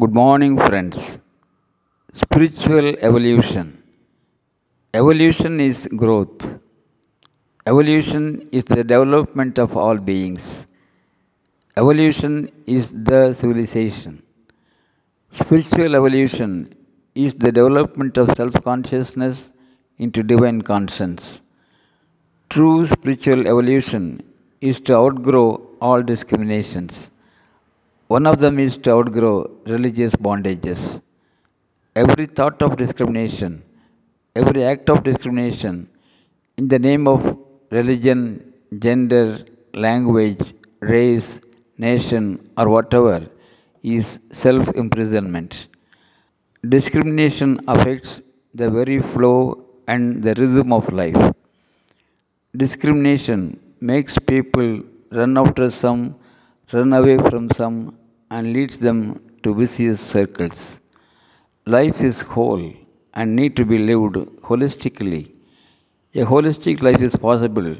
Good morning, friends. Spiritual evolution. Evolution is growth. Evolution is the development of all beings. Evolution is the civilization. Spiritual evolution is the development of self consciousness into divine conscience. True spiritual evolution is to outgrow all discriminations. One of them is to outgrow religious bondages. Every thought of discrimination, every act of discrimination in the name of religion, gender, language, race, nation, or whatever is self imprisonment. Discrimination affects the very flow and the rhythm of life. Discrimination makes people run after some, run away from some, and leads them to vicious circles. Life is whole and need to be lived holistically. A holistic life is possible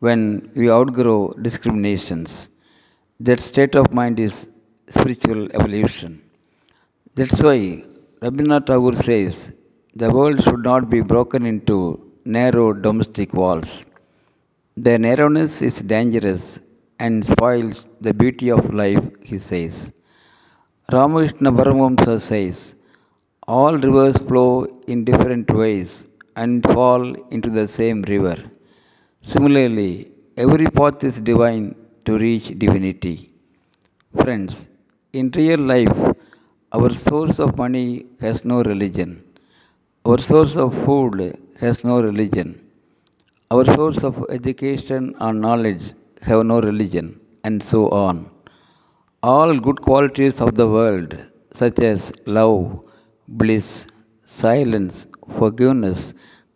when we outgrow discriminations. That state of mind is spiritual evolution. That's why Rabindranath Tagore says the world should not be broken into narrow domestic walls. The narrowness is dangerous and spoils the beauty of life, he says. Ramakrishna Paramahamsa says, All rivers flow in different ways and fall into the same river. Similarly, every path is divine to reach divinity. Friends, in real life, our source of money has no religion. Our source of food has no religion. Our source of education or knowledge have no religion, and so on. All good qualities of the world, such as love, bliss, silence, forgiveness,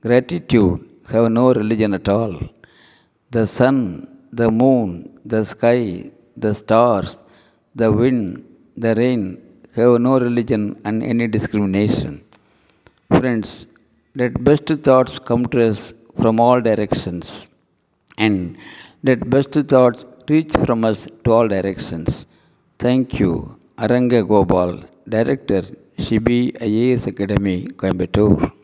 gratitude, have no religion at all. The sun, the moon, the sky, the stars, the wind, the rain have no religion and any discrimination. Friends, let best thoughts come to us from all directions and let best thoughts reach from us to all directions. Thank you. Aranga Gopal, Director, Shibi IAS Academy, Coimbatore.